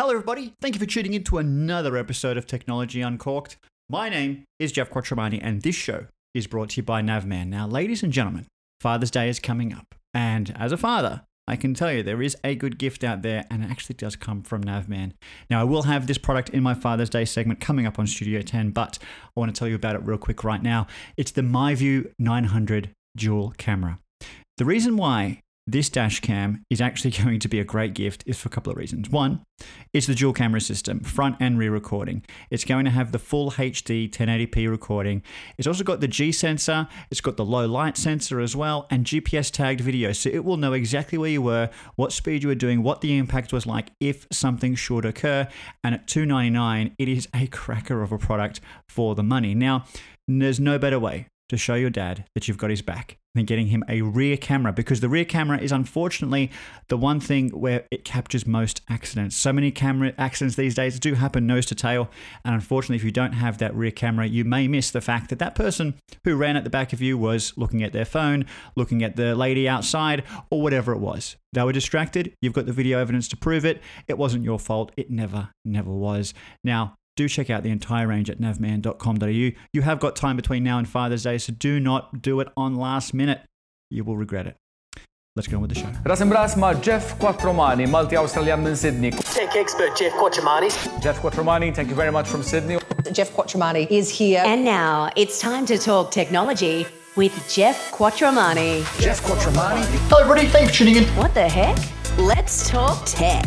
Hello, everybody. Thank you for tuning in to another episode of Technology Uncorked. My name is Jeff Quattromani, and this show is brought to you by Navman. Now, ladies and gentlemen, Father's Day is coming up, and as a father, I can tell you there is a good gift out there, and it actually does come from Navman. Now, I will have this product in my Father's Day segment coming up on Studio 10, but I want to tell you about it real quick right now. It's the MiVue 900 dual camera. The reason why this dash cam is actually going to be a great gift is for a couple of reasons. One, it's the dual camera system, front and rear recording. It's going to have the full HD 1080p recording. It's also got the G sensor, it's got the low light sensor as well, and GPS tagged video. So it will know exactly where you were, what speed you were doing, what the impact was like if something should occur. And at 299, it is a cracker of a product for the money. Now, there's no better way to show your dad that you've got his back than getting him a rear camera because the rear camera is unfortunately the one thing where it captures most accidents. So many camera accidents these days do happen nose to tail, and unfortunately, if you don't have that rear camera, you may miss the fact that that person who ran at the back of you was looking at their phone, looking at the lady outside, or whatever it was. They were distracted. You've got the video evidence to prove it. It wasn't your fault. It never, never was. Now, do check out the entire range at navman.com.au. You have got time between now and Father's Day, so do not do it on last minute. You will regret it. Let's go on with the show. Ras imbras ma' Jeff Quattromani, Multi-Australian minn Sydney. Tech expert Jeff Quattromani. Jeff Quattromani, thank you very much from Sydney. Jeff Quattromani is here. And now it's time to talk technology with Jeff Quattromani. Jeff Quattromani. Hello, everybody. Thanks for tuning in. What the heck? Let's talk tech.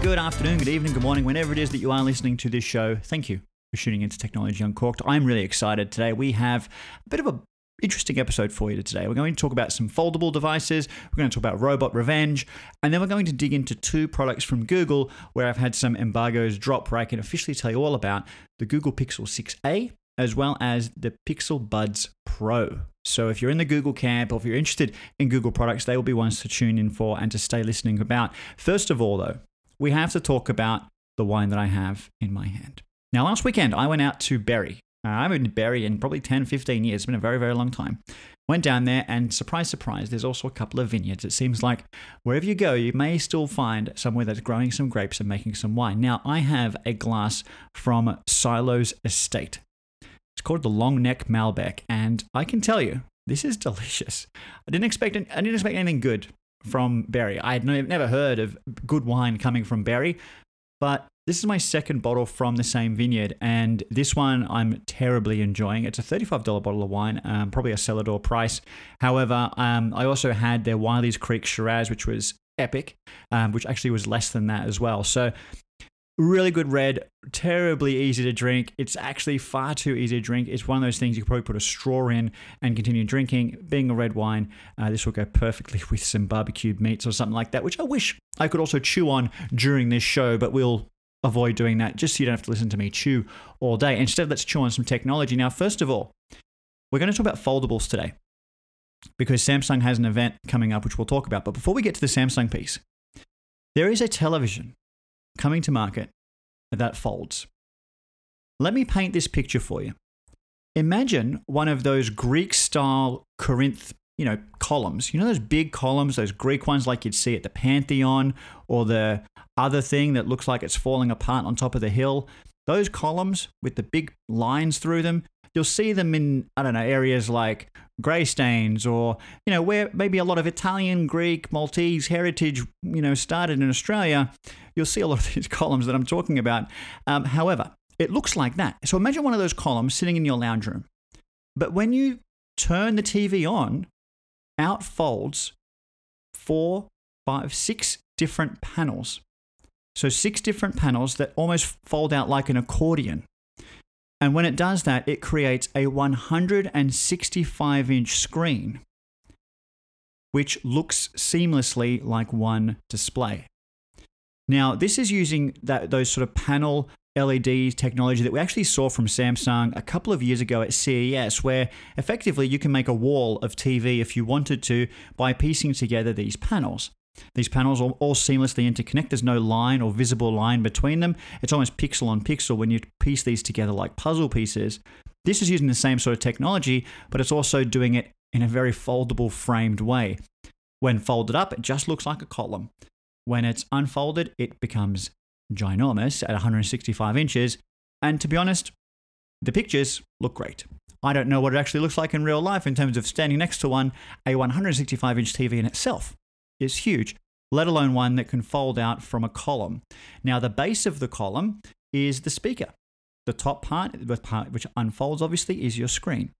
Good afternoon, good evening, good morning, whenever it is that you are listening to this show. Thank you for tuning into Technology Uncorked. I'm really excited today. We have a bit of a interesting episode for you today. We're going to talk about some foldable devices, we're going to talk about robot revenge, and then we're going to dig into two products from Google where I've had some embargoes drop where I can officially tell you all about the Google Pixel 6a as well as the Pixel Buds Pro. So if you're in the Google camp or if you're interested in Google products, they will be ones to tune in for and to stay listening about. First of all, though, we have to talk about the wine that I have in my hand. Now, last weekend, I went out to Berry. Uh, I haven't been to Berry in probably 10, 15 years. It's been a very, very long time. Went down there, and surprise, surprise, there's also a couple of vineyards. It seems like wherever you go, you may still find somewhere that's growing some grapes and making some wine. Now, I have a glass from Silo's Estate. It's called the Long Neck Malbec, and I can tell you, this is delicious. I didn't expect I didn't expect anything good from Berry. I had never heard of good wine coming from Berry, but this is my second bottle from the same vineyard, and this one I'm terribly enjoying. It's a $35 bottle of wine, um, probably a cellar door price. However, um, I also had their Wiley's Creek Shiraz, which was epic, um, which actually was less than that as well. So really good red, terribly easy to drink. It's actually far too easy to drink. It's one of those things you could probably put a straw in and continue drinking. Being a red wine, uh, this will go perfectly with some barbecued meats or something like that, which I wish I could also chew on during this show, but we'll avoid doing that just so you don't have to listen to me chew all day. Instead, let's chew on some technology. Now, first of all, we're going to talk about foldables today because Samsung has an event coming up, which we'll talk about. But before we get to the Samsung piece, there is a television coming to market that folds. Let me paint this picture for you. Imagine one of those Greek style Corinth, you know, columns. You know those big columns, those Greek ones like you'd see at the Pantheon or the other thing that looks like it's falling apart on top of the hill. Those columns with the big lines through them, you'll see them in I don't know areas like Greystanes or you know where maybe a lot of Italian, Greek, Maltese heritage you know started in Australia. You'll see a lot of these columns that I'm talking about. Um, however, it looks like that. So imagine one of those columns sitting in your lounge room, but when you turn the TV on, out folds four, five, six different panels. So six different panels that almost fold out like an accordion. And when it does that, it creates a 165 inch screen, which looks seamlessly like one display. Now, this is using that, those sort of panel LED technology that we actually saw from Samsung a couple of years ago at CES, where effectively you can make a wall of TV if you wanted to by piecing together these panels. These panels all, all seamlessly interconnect. There's no line or visible line between them. It's almost pixel on pixel when you piece these together like puzzle pieces. This is using the same sort of technology, but it's also doing it in a very foldable, framed way. When folded up, it just looks like a column. When it's unfolded, it becomes ginormous at 165 inches. And to be honest, the pictures look great. I don't know what it actually looks like in real life in terms of standing next to one. A 165 inch TV in itself is huge, let alone one that can fold out from a column. Now, the base of the column is the speaker. The top part, the part which unfolds obviously, is your screen.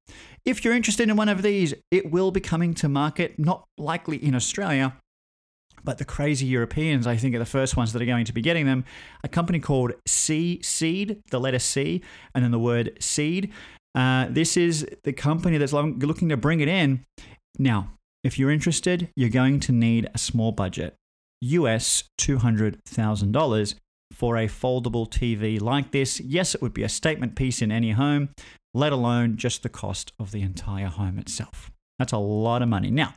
If you're interested in one of these, it will be coming to market, not likely in Australia, but the crazy Europeans, I think, are the first ones that are going to be getting them. A company called C Seed, the letter C, and then the word seed. Uh, this is the company that's looking to bring it in. Now, if you're interested, you're going to need a small budget US $200,000 for a foldable TV like this. Yes, it would be a statement piece in any home, let alone just the cost of the entire home itself. That's a lot of money. Now,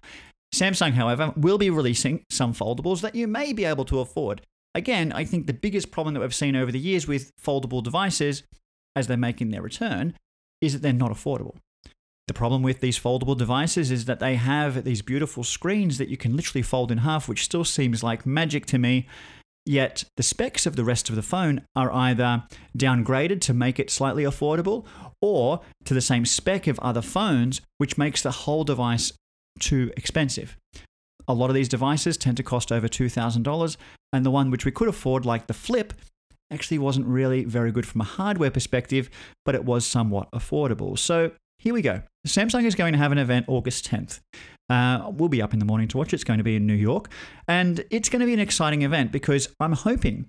Samsung, however, will be releasing some foldables that you may be able to afford. Again, I think the biggest problem that we've seen over the years with foldable devices as they're making their return is that they're not affordable. The problem with these foldable devices is that they have these beautiful screens that you can literally fold in half, which still seems like magic to me. Yet the specs of the rest of the phone are either downgraded to make it slightly affordable or to the same spec of other phones, which makes the whole device too expensive. A lot of these devices tend to cost over $2,000, and the one which we could afford, like the Flip, actually wasn't really very good from a hardware perspective, but it was somewhat affordable. So here we go. Samsung is going to have an event August 10th. Uh, we'll be up in the morning to watch. It's going to be in New York. And it's going to be an exciting event because I'm hoping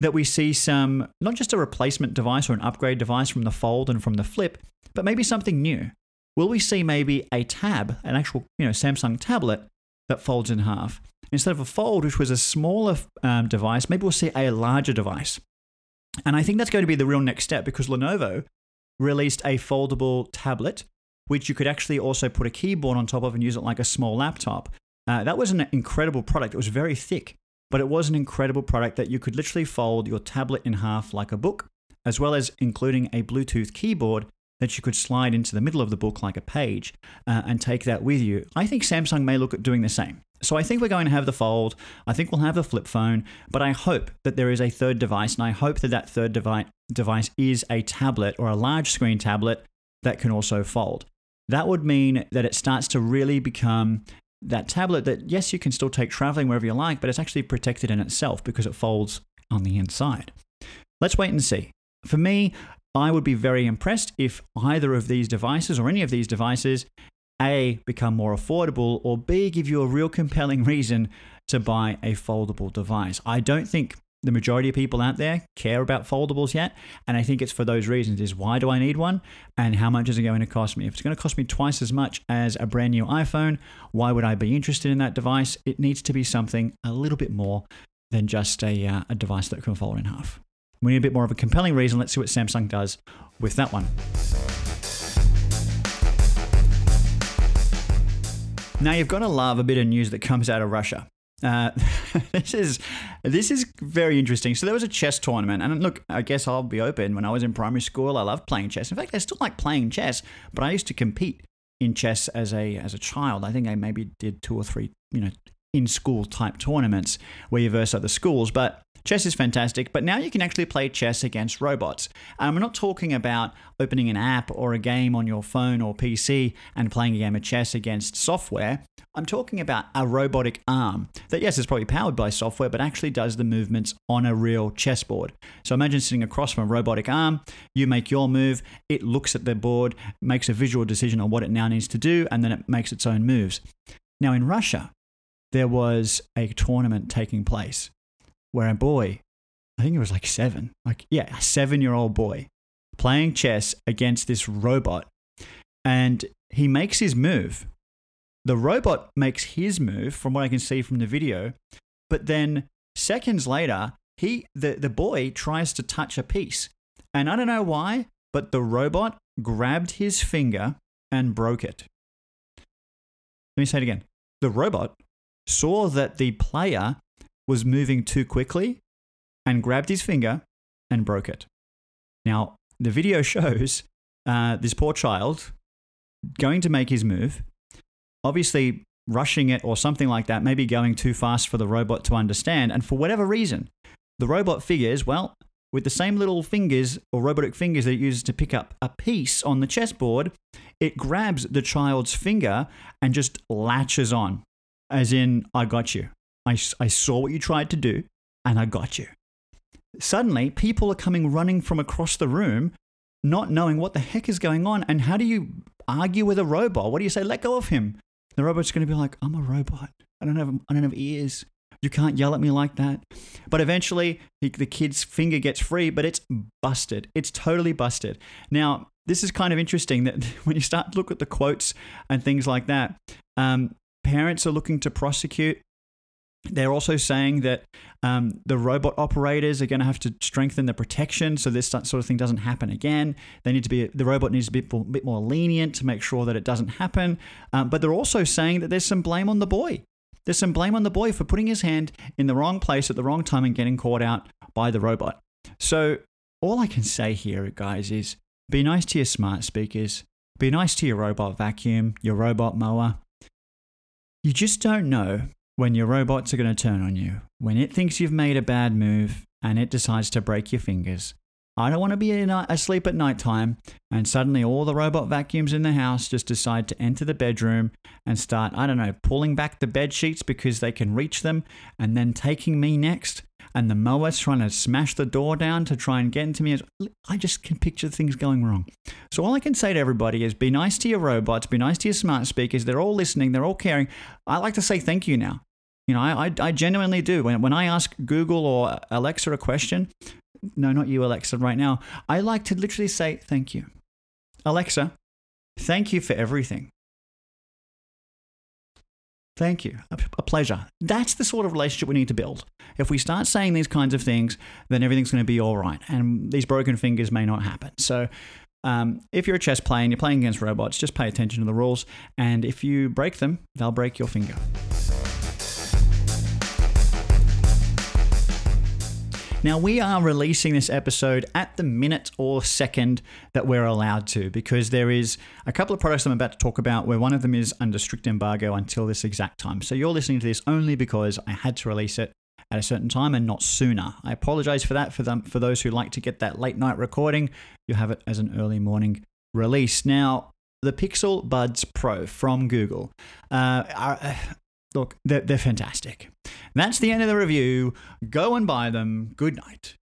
that we see some, not just a replacement device or an upgrade device from the Fold and from the Flip, but maybe something new. Will we see maybe a tab, an actual you know Samsung tablet that folds in half? Instead of a Fold, which was a smaller um, device, maybe we'll see a larger device. And I think that's going to be the real next step because Lenovo released a foldable tablet, which you could actually also put a keyboard on top of and use it like a small laptop. Uh, that was an incredible product. It was very thick, but it was an incredible product that you could literally fold your tablet in half like a book, as well as including a Bluetooth keyboard that you could slide into the middle of the book like a page uh, and take that with you. I think Samsung may look at doing the same. So I think we're going to have the Fold. I think we'll have the flip phone, but I hope that there is a third device, and I hope that that third device device is a tablet or a large screen tablet that can also fold. That would mean that it starts to really become that tablet that yes, you can still take traveling wherever you like, but it's actually protected in itself because it folds on the inside. Let's wait and see. For me, I would be very impressed if either of these devices or any of these devices a, become more affordable, or B, give you a real compelling reason to buy a foldable device. I don't think the majority of people out there care about foldables yet, and I think it's for those reasons is why do I need one and how much is it going to cost me? If it's going to cost me twice as much as a brand new iPhone, why would I be interested in that device? It needs to be something a little bit more than just a, uh, a device that can fold in half. We need a bit more of a compelling reason. Let's see what Samsung does with that one. Now you've got to love a bit of news that comes out of Russia. Uh, this is this is very interesting. So there was a chess tournament, and look, I guess I'll be open. When I was in primary school, I loved playing chess. In fact, I still like playing chess, but I used to compete in chess as a as a child. I think I maybe did two or three, you know, in school type tournaments where you verse other schools. But Chess is fantastic, but now you can actually play chess against robots. And we're not talking about opening an app or a game on your phone or PC and playing a game of chess against software. I'm talking about a robotic arm that, yes, is probably powered by software, but actually does the movements on a real chessboard. So imagine sitting across from a robotic arm, you make your move, it looks at the board, makes a visual decision on what it now needs to do, and then it makes its own moves. Now, in Russia, there was a tournament taking place where a boy, I think it was like seven, like, yeah, a seven year old boy playing chess against this robot. And he makes his move. The robot makes his move, from what I can see from the video. But then seconds later, he the, the boy tries to touch a piece. And I don't know why, but the robot grabbed his finger and broke it. Let me say it again. The robot saw that the player was moving too quickly and grabbed his finger and broke it. Now, the video shows uh, this poor child going to make his move. Obviously, rushing it or something like that, maybe going too fast for the robot to understand. And for whatever reason, the robot figures, well, with the same little fingers or robotic fingers that it uses to pick up a piece on the chessboard, it grabs the child's finger and just latches on, as in, I got you. I, I saw what you tried to do and I got you. Suddenly, people are coming running from across the room, not knowing what the heck is going on. And how do you argue with a robot? What do you say? Let go of him. The robot's going to be like, I'm a robot. I don't have, I don't have ears. You can't yell at me like that. But eventually, he, the kid's finger gets free, but it's busted. It's totally busted. Now, this is kind of interesting that when you start to look at the quotes and things like that, um, parents are looking to prosecute. They're also saying that um, the robot operators are going to have to strengthen the protection so this sort of thing doesn't happen again. They need to be the robot needs to be a bit, more lenient to make sure that it doesn't happen. Um, but they're also saying that there's some blame on the boy. There's some blame on the boy for putting his hand in the wrong place at the wrong time and getting caught out by the robot. So all I can say here, guys, is be nice to your smart speakers. Be nice to your robot vacuum, your robot mower. You just don't know when your robots are going to turn on you, when it thinks you've made a bad move and it decides to break your fingers. I don't want to be asleep at night time and suddenly all the robot vacuums in the house just decide to enter the bedroom and start, I don't know, pulling back the bed sheets because they can reach them and then taking me next and the mower's trying to smash the door down to try and get into me. I just can picture things going wrong. So all I can say to everybody is be nice to your robots, be nice to your smart speakers. They're all listening, they're all caring. I like to say thank you now. You know, I, I, I genuinely do. When, when I ask Google or Alexa a question, no, not you, Alexa, right now, I like to literally say thank you. Alexa, thank you for everything. Thank you. A, pleasure. That's the sort of relationship we need to build. If we start saying these kinds of things, then everything's going to be all right. And these broken fingers may not happen. So, um, if you're a chess player and you're playing against robots, just pay attention to the rules. And if you break them, they'll break your finger. Now, we are releasing this episode at the minute or second that we're allowed to because there is a couple of products I'm about to talk about where one of them is under strict embargo until this exact time. So you're listening to this only because I had to release it at a certain time and not sooner. I apologize for that for them for those who like to get that late night recording. You have it as an early morning release. Now, the Pixel Buds Pro from Google uh, look, they're, they're fantastic. That's the end of the review. Go and buy them. Good night.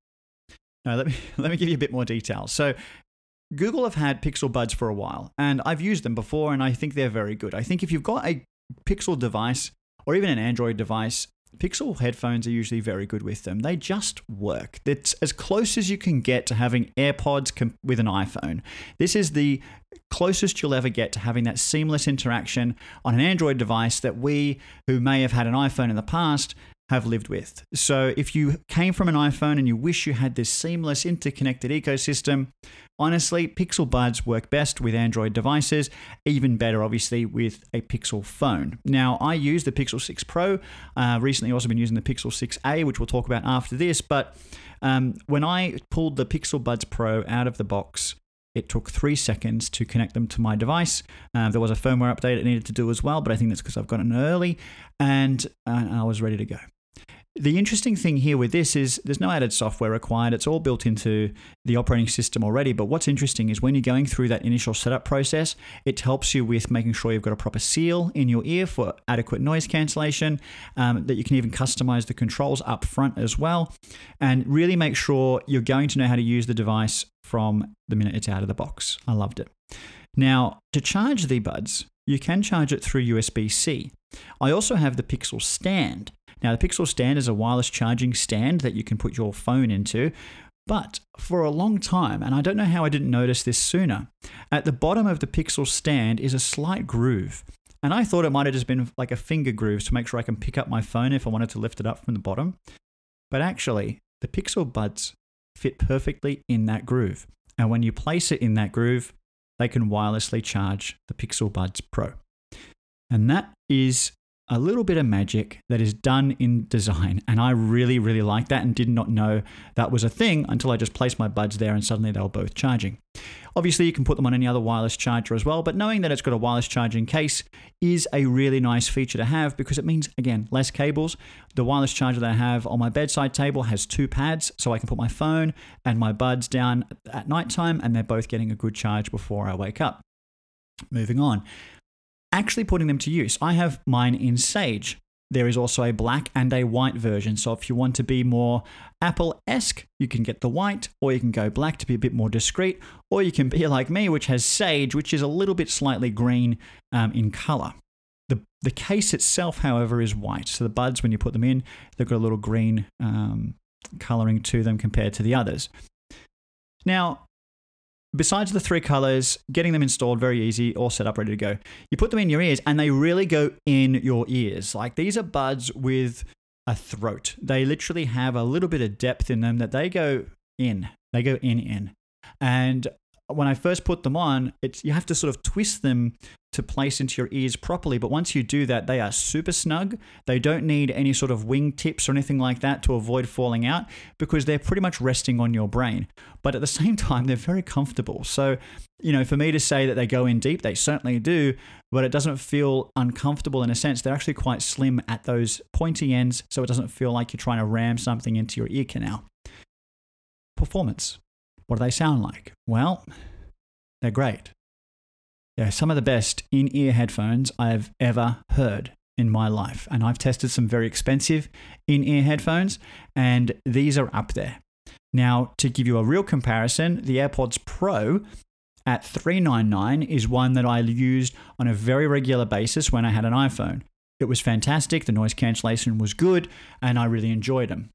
Now, let me, let me give you a bit more detail. So, Google have had Pixel Buds for a while, and I've used them before, and I think they're very good. I think if you've got a Pixel device or even an Android device, Pixel headphones are usually very good with them. They just work. It's as close as you can get to having AirPods with an iPhone. This is the closest you'll ever get to having that seamless interaction on an Android device that we, who may have had an iPhone in the past, have lived with. So if you came from an iPhone and you wish you had this seamless interconnected ecosystem, honestly, Pixel Buds work best with Android devices, even better, obviously, with a Pixel phone. Now, I use the Pixel 6 Pro. Uh, recently, also been using the Pixel 6a, which we'll talk about after this. But um, when I pulled the Pixel Buds Pro out of the box, it took three seconds to connect them to my device. Uh, there was a firmware update it needed to do as well, but I think that's because I've gotten early and uh, I was ready to go. The interesting thing here with this is there's no added software required. It's all built into the operating system already. But what's interesting is when you're going through that initial setup process, it helps you with making sure you've got a proper seal in your ear for adequate noise cancellation, um, that you can even customize the controls up front as well, and really make sure you're going to know how to use the device from the minute it's out of the box. I loved it. Now, to charge the buds, you can charge it through USB C. I also have the Pixel Stand. Now, the Pixel Stand is a wireless charging stand that you can put your phone into. But for a long time, and I don't know how I didn't notice this sooner, at the bottom of the Pixel stand is a slight groove. And I thought it might have just been like a finger groove to make sure I can pick up my phone if I wanted to lift it up from the bottom. But actually, the Pixel Buds fit perfectly in that groove. And when you place it in that groove, they can wirelessly charge the Pixel Buds Pro. And that is a little bit of magic that is done in design. And I really, really like that and did not know that was a thing until I just placed my buds there and suddenly they were both charging. Obviously, you can put them on any other wireless charger as well, but knowing that it's got a wireless charging case is a really nice feature to have because it means, again, less cables. The wireless charger that I have on my bedside table has two pads, so I can put my phone and my buds down at nighttime and they're both getting a good charge before I wake up. Moving on actually putting them to use. I have mine in Sage. There is also a black and a white version. So if you want to be more Apple esque, you can get the white, or you can go black to be a bit more discreet, or you can be like me, which has Sage, which is a little bit slightly green um, in color. The, the case itself, however, is white. So the buds, when you put them in, they've got a little green um, coloring to them compared to the others. Now, besides the three colors, getting them installed very easy, all set up, ready to go. You put them in your ears, and they really go in your ears. Like these are buds with a throat. They literally have a little bit of depth in them that they go in. They go in in. And when I first put them on, it's you have to sort of twist them to place into your ears properly. But once you do that, they are super snug. They don't need any sort of wing tips or anything like that to avoid falling out because they're pretty much resting on your brain. But at the same time, they're very comfortable. So, you know, for me to say that they go in deep, they certainly do, but it doesn't feel uncomfortable in a sense. They're actually quite slim at those pointy ends, so it doesn't feel like you're trying to ram something into your ear canal. Performance. What do they sound like? Well, they're great. They're some of the best in ear headphones I've ever heard in my life. And I've tested some very expensive in ear headphones, and these are up there. Now, to give you a real comparison, the AirPods Pro at 399 is one that I used on a very regular basis when I had an iPhone. It was fantastic, the noise cancellation was good, and I really enjoyed them.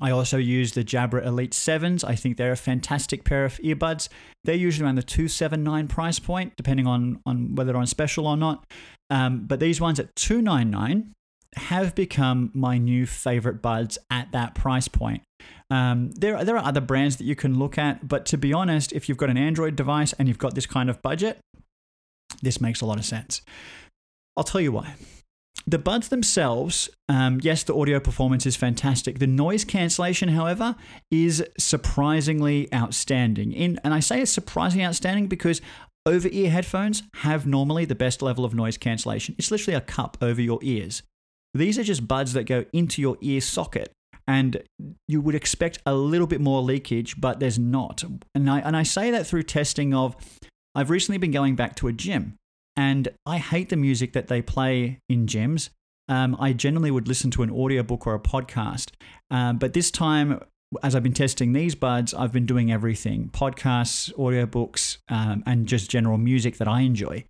I also use the Jabra Elite 7s. I think they're a fantastic pair of earbuds. They're usually around the 279 price point, depending on, on whether they're on special or not. Um, but these ones at 299 have become my new favorite buds at that price point. Um, there, there are other brands that you can look at, but to be honest, if you've got an Android device and you've got this kind of budget, this makes a lot of sense. I'll tell you why the buds themselves, um, yes, the audio performance is fantastic. The noise cancellation, however, is surprisingly outstanding. In, and I say it's surprisingly outstanding because over ear headphones have normally the best level of noise cancellation. It's literally a cup over your ears. These are just buds that go into your ear socket. And you would expect a little bit more leakage, but there's not. And I, and I say that through testing of, I've recently been going back to a gym and I hate the music that they play in gyms. Um, I generally would listen to an audiobook or a podcast. Um, but this time, as I've been testing these buds, I've been doing everything podcasts, audiobooks, um, and just general music that I enjoy.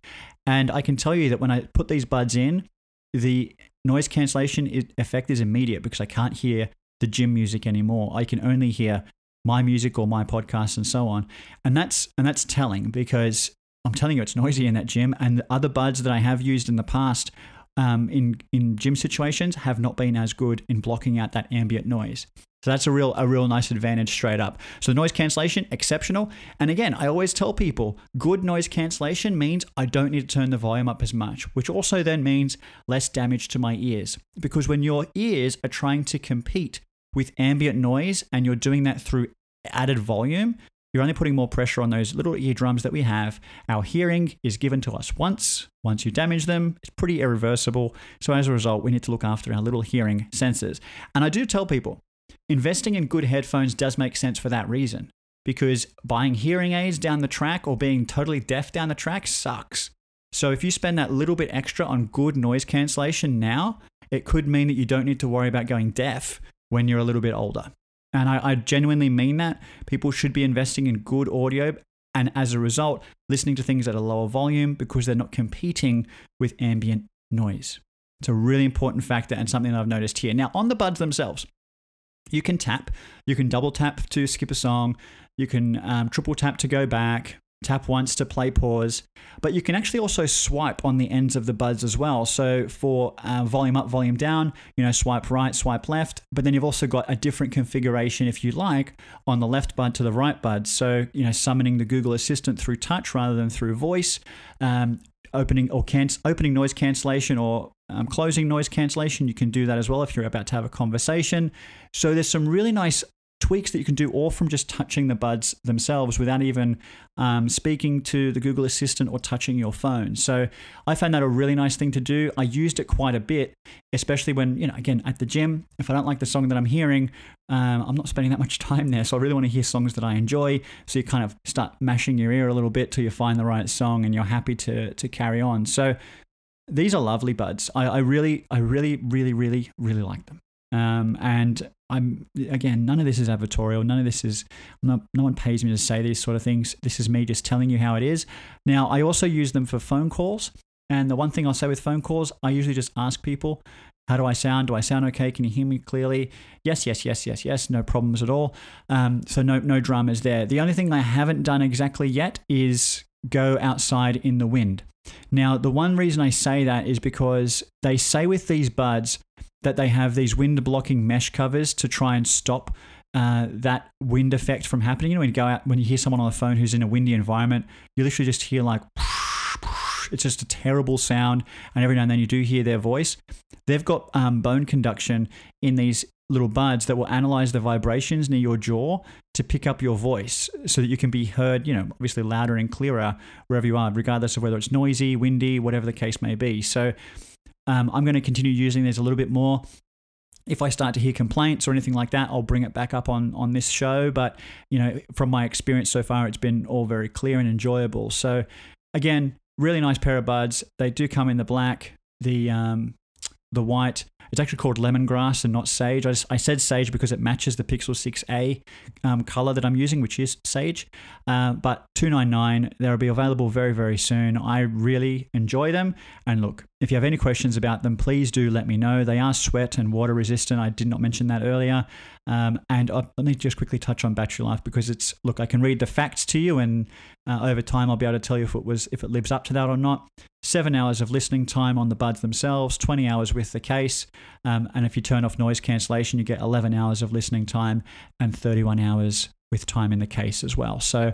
And I can tell you that when I put these buds in, the noise cancellation effect is immediate because I can't hear the gym music anymore. I can only hear my music or my podcast and so on. And that's and that's telling because I'm telling you, it's noisy in that gym. And the other buds that I have used in the past um, in in gym situations have not been as good in blocking out that ambient noise. So that's a real a real nice advantage straight up. So noise cancellation exceptional. And again, I always tell people good noise cancellation means I don't need to turn the volume up as much, which also then means less damage to my ears because when your ears are trying to compete with ambient noise and you're doing that through added volume, you're only putting more pressure on those little eardrums that we have. Our hearing is given to us once. Once you damage them, it's pretty irreversible. So as a result, we need to look after our little hearing sensors. And I do tell people, investing in good headphones does make sense for that reason. Because buying hearing aids down the track or being totally deaf down the track sucks. So if you spend that little bit extra on good noise cancellation now, it could mean that you don't need to worry about going deaf when you're a little bit older. And I, I genuinely mean that. People should be investing in good audio and as a result, listening to things at a lower volume because they're not competing with ambient noise. It's a really important factor and something that I've noticed here. Now, on the buds themselves, you can tap, you can double tap to skip a song, you can um, triple tap to go back, tap once to play pause, but you can actually also swipe on the ends of the buds as well. So for uh, volume up, volume down, you know, swipe right, swipe left, but then you've also got a different configuration if you like on the left bud to the right bud. So, you know, summoning the Google Assistant through touch rather than through voice. Um, opening or can, opening noise cancellation or um, closing noise cancellation. You can do that as well if you're about to have a conversation. So there's some really nice tweaks that you can do all from just touching the buds themselves without even um, speaking to the Google Assistant or touching your phone. So I found that a really nice thing to do. I used it quite a bit, especially when, you know, again, at the gym, if I don't like the song that I'm hearing, um, I'm not spending that much time there. So I really want to hear songs that I enjoy. So you kind of start mashing your ear a little bit till you find the right song and you're happy to, to carry on. So these are lovely buds. I, I really, I really, really, really, really like them. Um, and I'm again, none of this is advertorial. None of this is no one pays me to say these sort of things. This is me just telling you how it is. Now, I also use them for phone calls. And the one thing I'll say with phone calls, I usually just ask people, how do I sound? Do I sound okay? Can you hear me clearly? Yes, yes, yes, yes, yes. No problems at all. Um, so no, no dramas there. The only thing I haven't done exactly yet is go outside in the wind. Now, the one reason I say that is because they say with these buds that they have these wind blocking mesh covers to try and stop uh, that wind effect from happening. You know, when you go out, when you hear someone on the phone who's in a windy environment, you literally just hear like, it's just a terrible sound. And every now and then you do hear their voice. They've got um, bone conduction in these little buds that will analyze the vibrations near your jaw to pick up your voice so that you can be heard, you know, obviously louder and clearer wherever you are, regardless of whether it's noisy, windy, whatever the case may be. So um, I'm going to continue using these a little bit more. If I start to hear complaints or anything like that, I'll bring it back up on on this show. But you know, from my experience so far, it's been all very clear and enjoyable. So again, really nice pair of buds. They do come in the black, the um, the white. It's actually called lemongrass and not sage. I, just, I said sage because it matches the Pixel 6a um, color that I'm using, which is sage. Uh, but 299, they'll be available very, very soon. I really enjoy them. And look, if you have any questions about them, please do let me know. They are sweat and water resistant. I did not mention that earlier. Um, and uh, let me just quickly touch on battery life because it's look, I can read the facts to you, and uh, over time I'll be able to tell you if it was if it lives up to that or not. Seven hours of listening time on the buds themselves, 20 hours with the case, um, and if you turn off noise cancellation, you get 11 hours of listening time and 31 hours with time in the case as well. So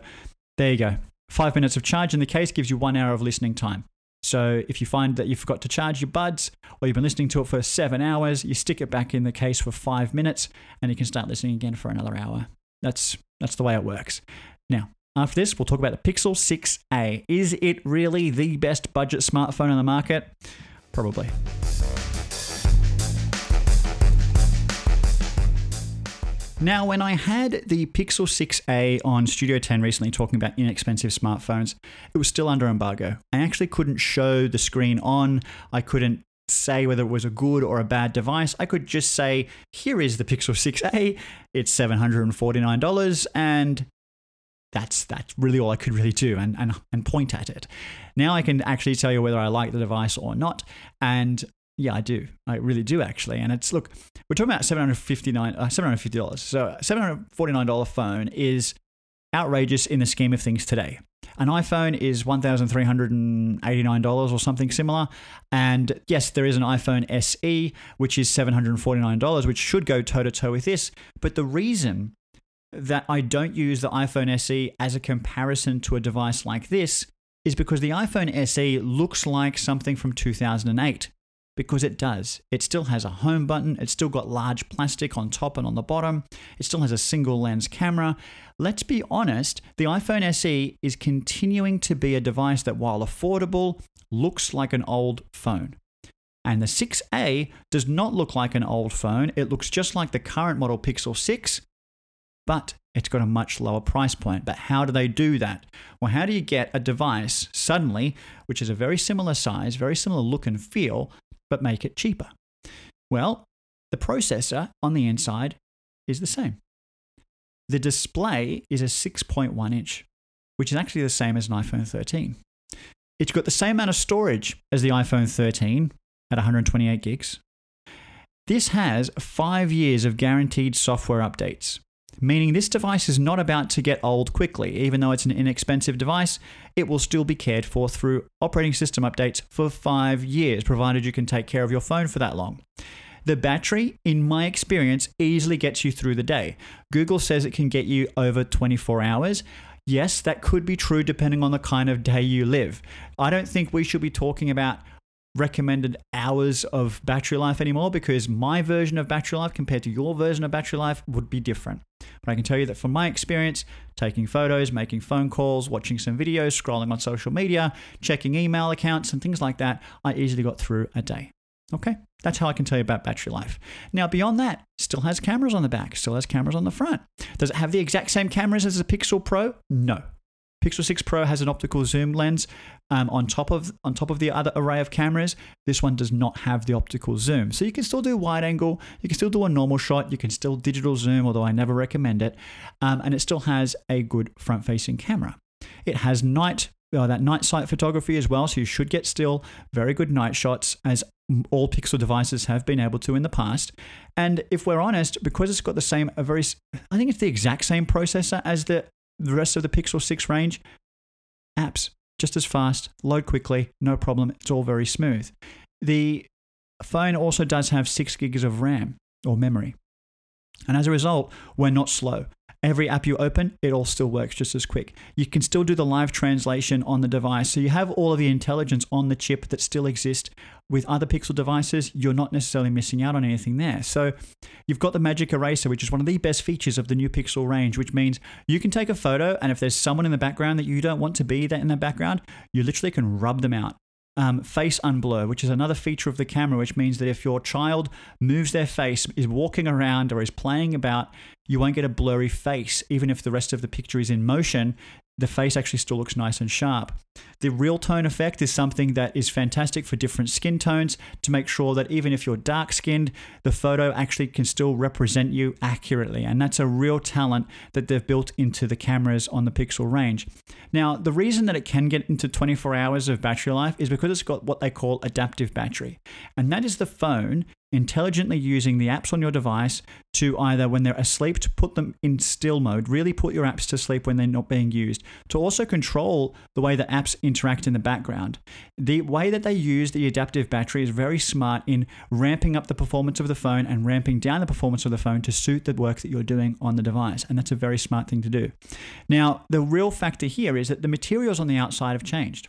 there you go. Five minutes of charge in the case gives you one hour of listening time. So if you find that you forgot to charge your buds or you've been listening to it for seven hours, you stick it back in the case for five minutes and you can start listening again for another hour. That's that's the way it works. Now, after this, we'll talk about the Pixel 6a. Is it really the best budget smartphone on the market? Probably. Now, when I had the Pixel 6a on Studio 10 recently talking about inexpensive smartphones, it was still under embargo. I actually couldn't show the screen on. I couldn't say whether it was a good or a bad device. I could just say, here is the Pixel 6a. It's $749 and that's that's really all I could really do and, and and point at it. Now I can actually tell you whether I like the device or not. And yeah, I do. I really do actually. And it's look, we're talking about seven hundred fifty nine, uh, seven hundred fifty dollars. So seven hundred forty nine dollar phone is outrageous in the scheme of things today. An iPhone is one thousand three hundred and eighty nine dollars or something similar. And yes, there is an iPhone SE which is seven hundred forty nine dollars, which should go toe to toe with this. But the reason that I don't use the iPhone SE as a comparison to a device like this is because the iPhone SE looks like something from 2008 because it does. It still has a home button, it's still got large plastic on top and on the bottom, it still has a single lens camera. Let's be honest, the iPhone SE is continuing to be a device that, while affordable, looks like an old phone. And the 6A does not look like an old phone. It looks just like the current model Pixel 6, but it's got a much lower price point. But how do they do that? Well, how do you get a device suddenly, which is a very similar size, very similar look and feel, but make it cheaper? Well, the processor on the inside is the same. The display is a 6.1 inch, which is actually the same as an iPhone 13. It's got the same amount of storage as the iPhone 13 at 128 gigs. This has five years of guaranteed software updates, meaning this device is not about to get old quickly. Even though it's an inexpensive device, it will still be cared for through operating system updates for five years, provided you can take care of your phone for that long. The battery, in my experience, easily gets you through the day. Google says it can get you over 24 hours. yes, that could be true depending on the kind of day you live. I don't think we should be talking about recommended hours of battery life anymore because my version of battery life compared to your version of battery life would be different. But I can tell you that from my experience, taking photos, making phone calls, watching some videos, scrolling on social media, checking email accounts, and things like that, I easily got through a day. Okay, that's how I can tell you about battery life. Now, beyond that, still has cameras on the back, still has cameras on the front. Does it have the exact same cameras as the Pixel Pro? No. Pixel 6 Pro has an optical zoom lens um, on top of on top of the other array of cameras. This one does not have the optical zoom, so you can still do wide angle. You can still do a normal shot. You can still digital zoom, although I never recommend it. Um, and it still has a good front-facing camera. It has night uh, that night sight photography as well, so you should get still very good night shots as all Pixel devices have been able to in the past. And if we're honest, because it's got the same, a very, I think it's the exact same processor as the the rest of the Pixel 6 range, apps just as fast, load quickly, no problem. It's all very smooth. The phone also does have six gigs of RAM or memory. And as a result, we're not slow. Every app you open, it all still works just as quick. You can still do the live translation on the device. So you have all of the intelligence on the chip that still exists with other Pixel devices. You're not necessarily missing out on anything there. So you've got the Magic Eraser, which is one of the best features of the new Pixel range, which means you can take a photo and if there's someone in the background that you don't want to be in the background, you literally can rub them out um, face unblur, which is another feature of the camera, which means that if your child moves their face, is walking around, or is playing about, you won't get a blurry face, even if the rest of the picture is in motion the face actually still looks nice and sharp. The real tone effect is something that is fantastic for different skin tones to make sure that even if you're dark skinned, the photo actually can still represent you accurately. And that's a real talent that they've built into the cameras on the Pixel range. Now, the reason that it can get into 24 hours of battery life is because it's got what they call adaptive battery. And that is the phone intelligently using the apps on your device to either when they're asleep to put them in still mode really put your apps to sleep when they're not being used to also control the way the apps interact in the background. The way that they use the adaptive battery is very smart in ramping up the performance of the phone and ramping down the performance of the phone to suit the work that you're doing on the device and that's a very smart thing to do. Now the real factor here is that the materials on the outside have changed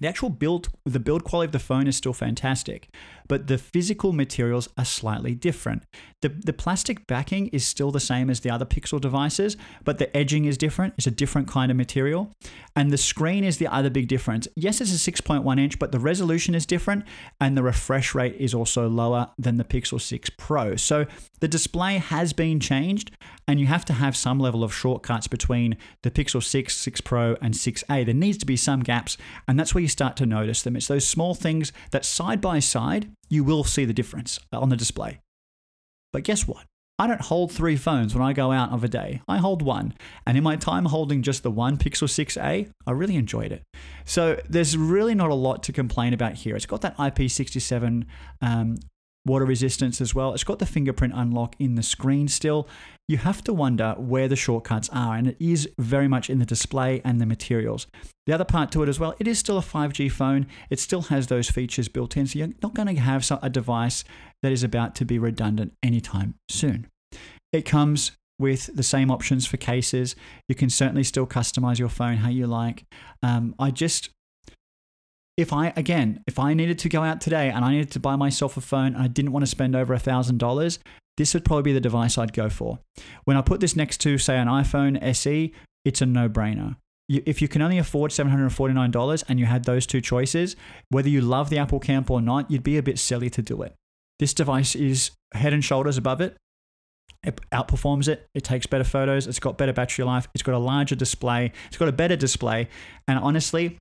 the actual build, the build quality of the phone is still fantastic, but the physical materials are slightly different. The, the plastic backing is still the same as the other Pixel devices, but the edging is different. It's a different kind of material. And the screen is the other big difference. Yes, it's a 6.1 inch, but the resolution is different, and the refresh rate is also lower than the Pixel 6 Pro. So the display has been changed, and you have to have some level of shortcuts between the Pixel 6, 6 Pro, and 6A. There needs to be some gaps, and that's where you start to notice them. It's those small things that side by side, you will see the difference on the display. But guess what? I don't hold three phones when I go out of a day. I hold one. And in my time holding just the one Pixel 6a, I really enjoyed it. So there's really not a lot to complain about here. It's got that IP67 um, water resistance as well. It's got the fingerprint unlock in the screen still. You have to wonder where the shortcuts are, and it is very much in the display and the materials. The other part to it as well, it is still a 5G phone. It still has those features built in, so you're not going to have a device that is about to be redundant anytime soon. It comes with the same options for cases. You can certainly still customize your phone how you like. Um, I just if I again, if I needed to go out today and I needed to buy myself a phone and I didn't want to spend over a thousand dollars, this would probably be the device I'd go for. When I put this next to, say, an iPhone SE, it's a no-brainer. if you can only afford $749 and you had those two choices, whether you love the Apple Camp or not, you'd be a bit silly to do it. This device is head and shoulders above it. It outperforms it. It takes better photos. It's got better battery life. It's got a larger display. It's got a better display. And honestly,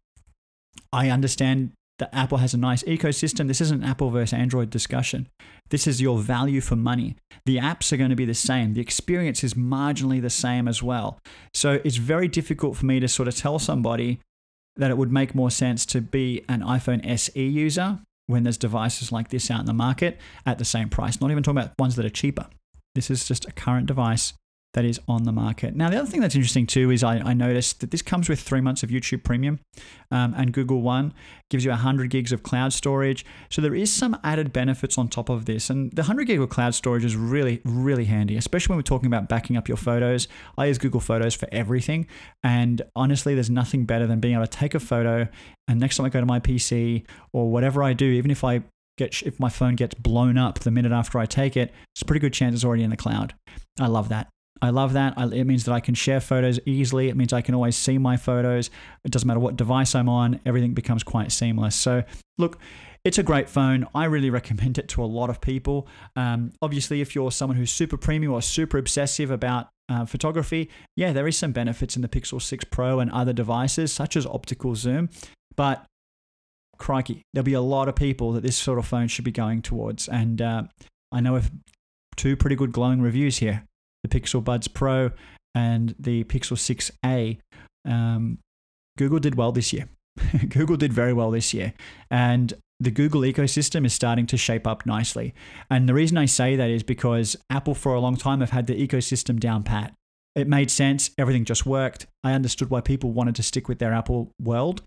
I understand that Apple has a nice ecosystem. This isn't Apple versus Android discussion. This is your value for money. The apps are going to be the same. The experience is marginally the same as well. So it's very difficult for me to sort of tell somebody that it would make more sense to be an iPhone SE user when there's devices like this out in the market at the same price. Not even talking about ones that are cheaper. This is just a current device that is on the market. Now, the other thing that's interesting too is I, I noticed that this comes with three months of YouTube Premium, um, and Google One gives you 100 gigs of cloud storage. So there is some added benefits on top of this, and the 100 gig of cloud storage is really, really handy, especially when we're talking about backing up your photos. I use Google Photos for everything, and honestly, there's nothing better than being able to take a photo, and next time I go to my PC or whatever I do, even if I get if my phone gets blown up the minute after I take it, it's a pretty good chance it's already in the cloud. I love that. I love that. I, it means that I can share photos easily. It means I can always see my photos. It doesn't matter what device I'm on, everything becomes quite seamless. So, look, it's a great phone. I really recommend it to a lot of people. Um, obviously, if you're someone who's super premium or super obsessive about uh, photography, yeah, there is some benefits in the Pixel 6 Pro and other devices, such as optical zoom. But crikey, there'll be a lot of people that this sort of phone should be going towards. And uh, I know of two pretty good glowing reviews here the Pixel Buds Pro and the Pixel 6a. Um, Google did well this year. Google did very well this year. And the Google ecosystem is starting to shape up nicely. And the reason I say that is because Apple, for a long time, have had the ecosystem down pat. It made sense, everything just worked. I understood why people wanted to stick with their Apple world.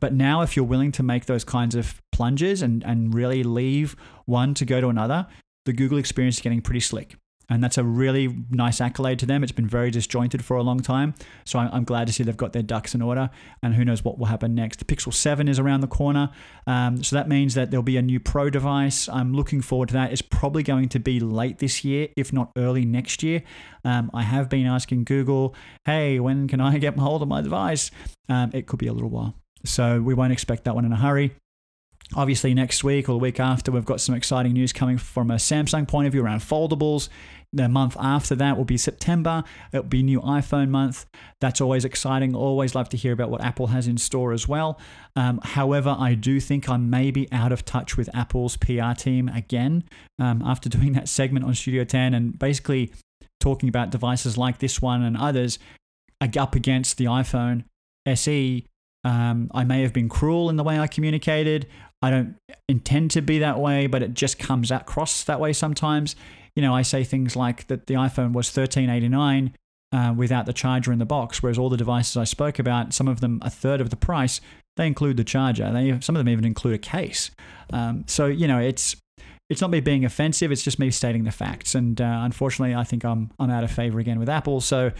But now, if you're willing to make those kinds of plunges and, and really leave one to go to another, the Google experience is getting pretty slick. And that's a really nice accolade to them. It's been very disjointed for a long time. So I'm glad to see they've got their ducks in order. And who knows what will happen next. The Pixel 7 is around the corner. Um, so that means that there'll be a new Pro device. I'm looking forward to that. It's probably going to be late this year, if not early next year. Um, I have been asking Google, hey, when can I get hold of my device? Um, it could be a little while. So we won't expect that one in a hurry. Obviously, next week or the week after, we've got some exciting news coming from a Samsung point of view around foldables. The month after that will be September. It'll be new iPhone month. That's always exciting. Always love to hear about what Apple has in store as well. Um, however, I do think I may be out of touch with Apple's PR team again um, after doing that segment on Studio 10 and basically talking about devices like this one and others up against the iPhone SE. Um, I may have been cruel in the way I communicated. I don't intend to be that way, but it just comes across that way sometimes you know, I say things like that the iPhone was 1389 uh, without the charger in the box, whereas all the devices I spoke about, some of them a third of the price, they include the charger. They some of them even include a case. Um, so you know, it's it's not me being offensive. It's just me stating the facts. And uh, unfortunately, I think I'm I'm out of favor again with Apple. So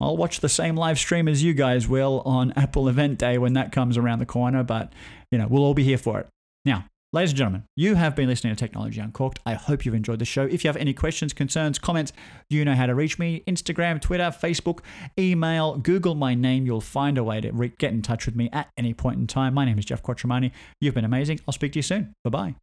I'll watch the same live stream as you guys will on Apple Event Day when that comes around the corner. But you know, we'll all be here for it. Now, Ladies and gentlemen, you have been listening to Technology Uncorked. I hope you've enjoyed the show. If you have any questions, concerns, comments, you know how to reach me Instagram, Twitter, Facebook, email, Google my name. You'll find a way to re- get in touch with me at any point in time. My name is Jeff Quattromani. You've been amazing. I'll speak to you soon. Bye bye.